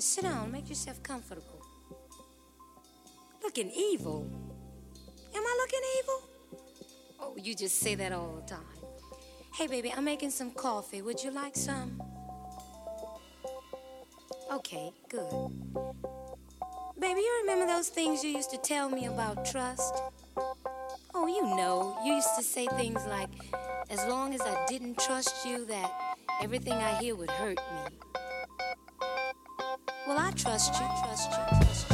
Sit down. Make yourself comfortable. Looking evil. Am I looking evil? Oh, you just say that all the time. Hey, baby, I'm making some coffee. Would you like some? Okay, good. Baby, you remember those things you used to tell me about trust? Oh, you know, you used to say things like, as long as I didn't trust you, that everything I hear would hurt me. Well, I trust you, trust you, trust you.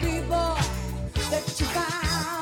be boy that you found.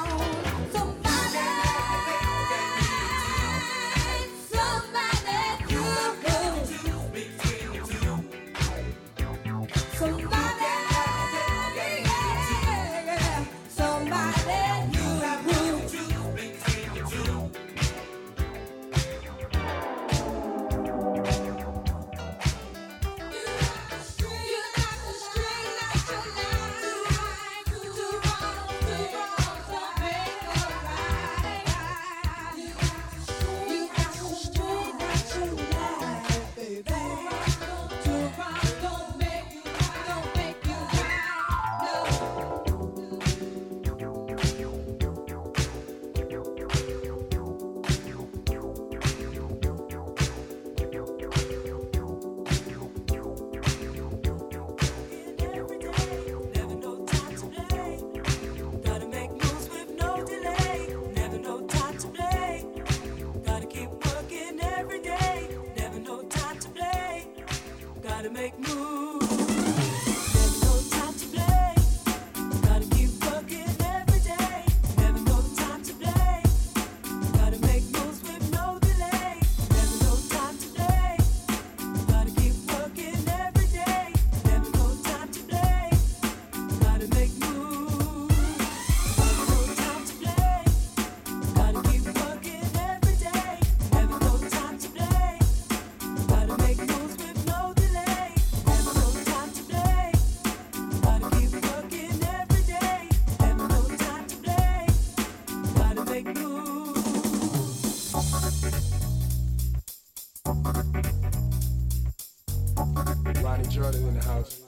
Jordan in the house.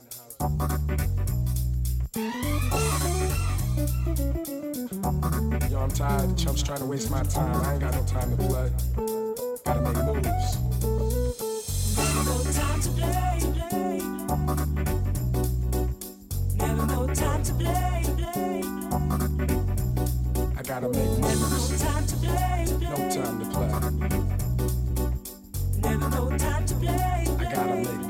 Yo, I'm tired. Chumps trying to waste my time. I ain't got no time to play. Gotta make moves. Never no time to play. Never no time to play. I gotta make moves. Never no time to play. No time to play. Never no time to play. I gotta make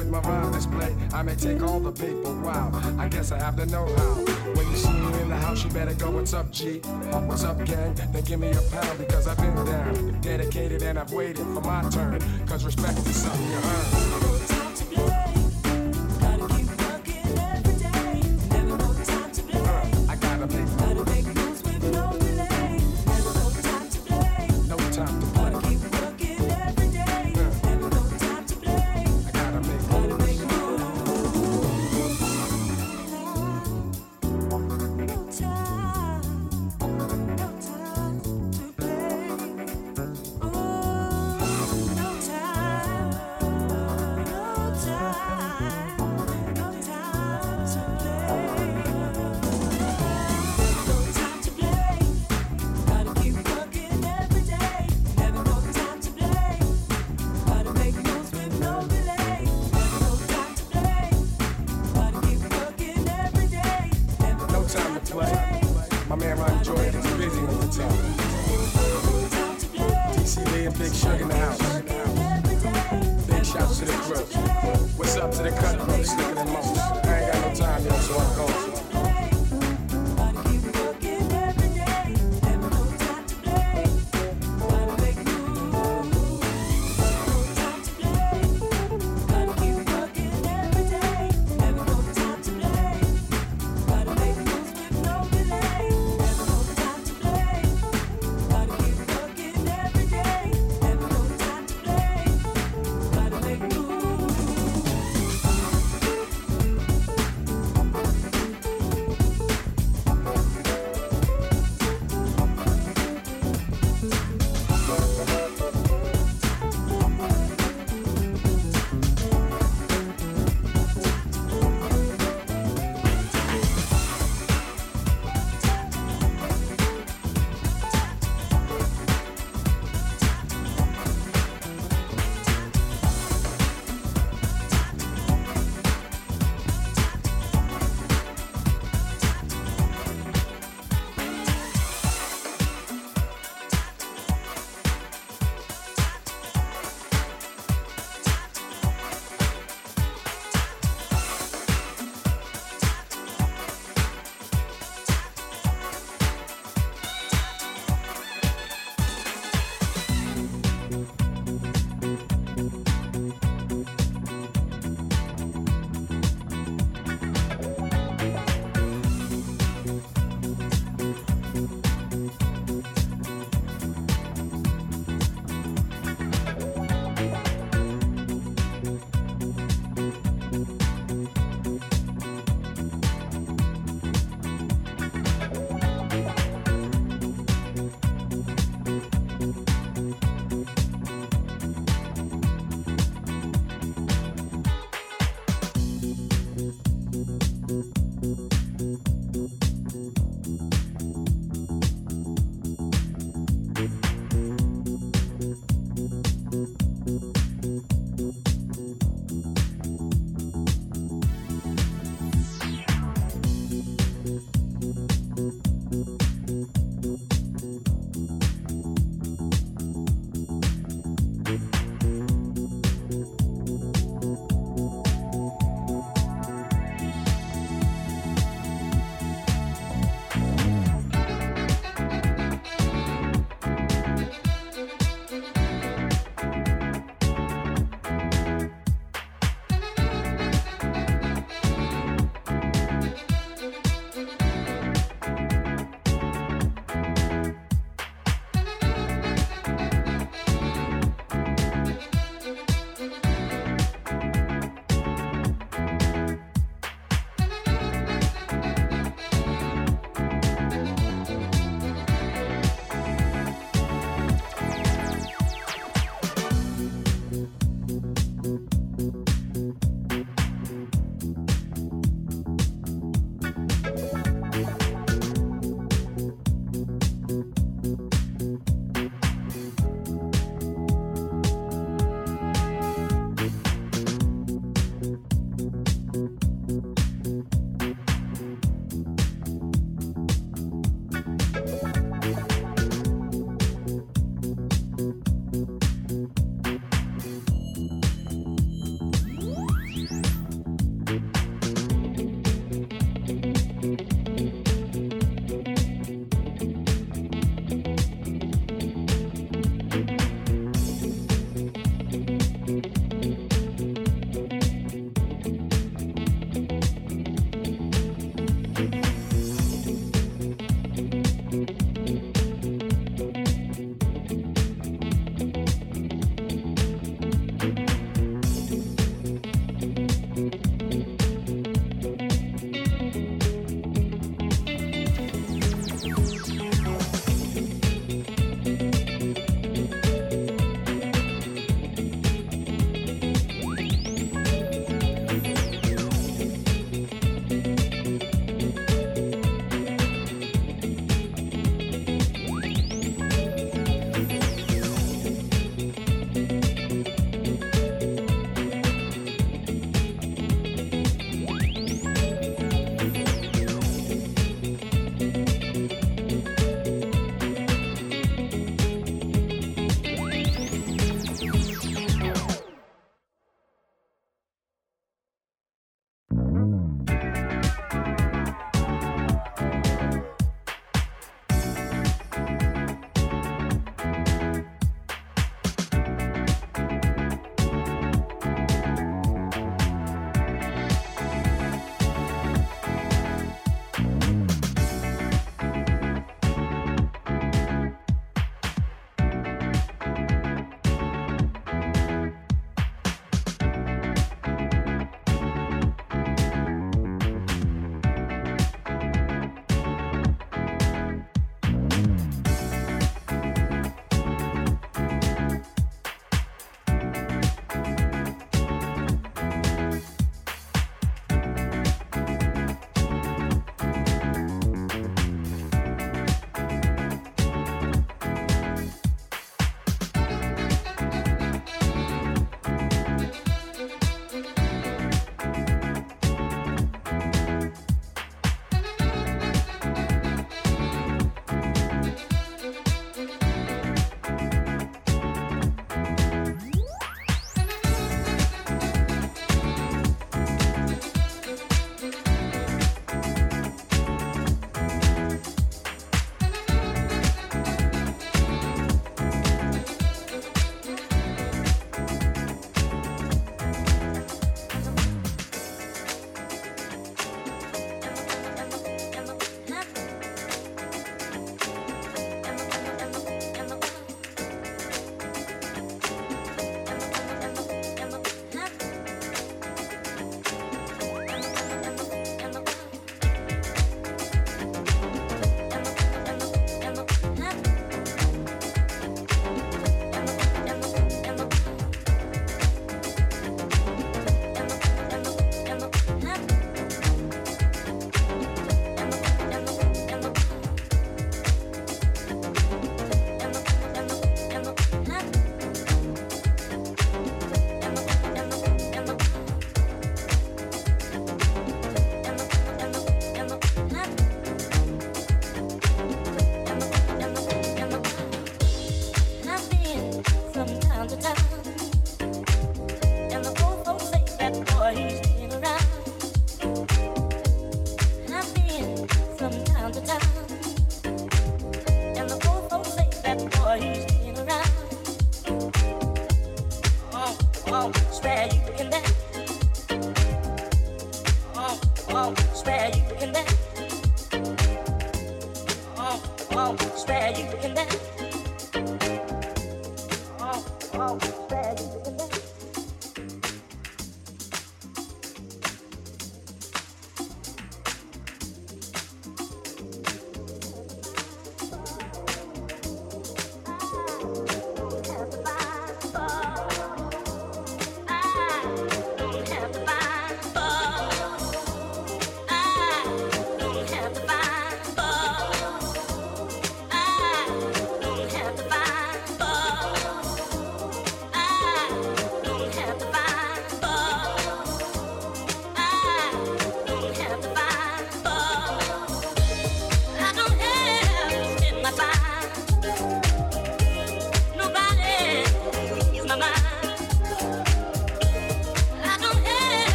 with my rhyme display. I may take all the people. wow, I guess I have the know how. When you see me in the house, you better go, what's up, G? What's up, gang? Then give me a pound because I've been down, dedicated, and I've waited for my turn. Cause respect is something you earn.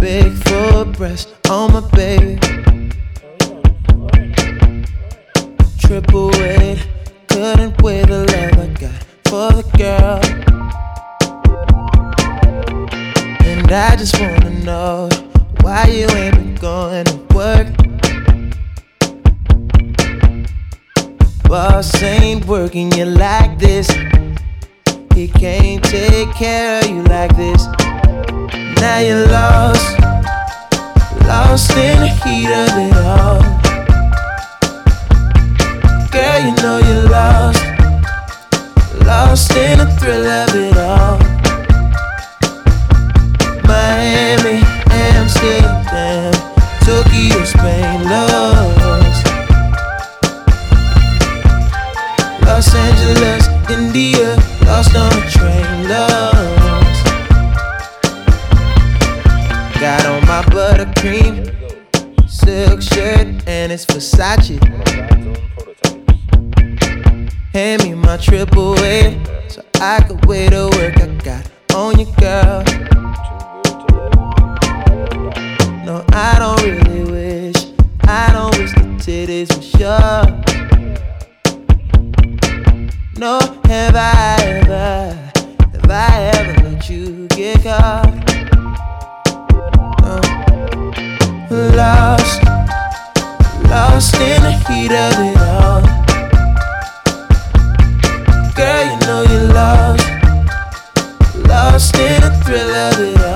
Big full breast on my baby. Triple weight, couldn't weigh the love I got for the girl. And I just wanna know why you ain't been going to work. Boss ain't working you like this. He can't take care of you like this. Now you're lost, lost in the heat of it all. Girl, you know you're lost, lost in the thrill of it all. Miami, Amsterdam, Tokyo, Spain, lost. Los Angeles, India, lost on it's Versace. Hand me my triple A so I could wear the work I got on you, girl. No, I don't really wish. I don't wish the titties were sure. No, have I ever, have I ever let you get caught? Lost in the heat of it all. Girl, you know you're lost, lost in the thrill of it all.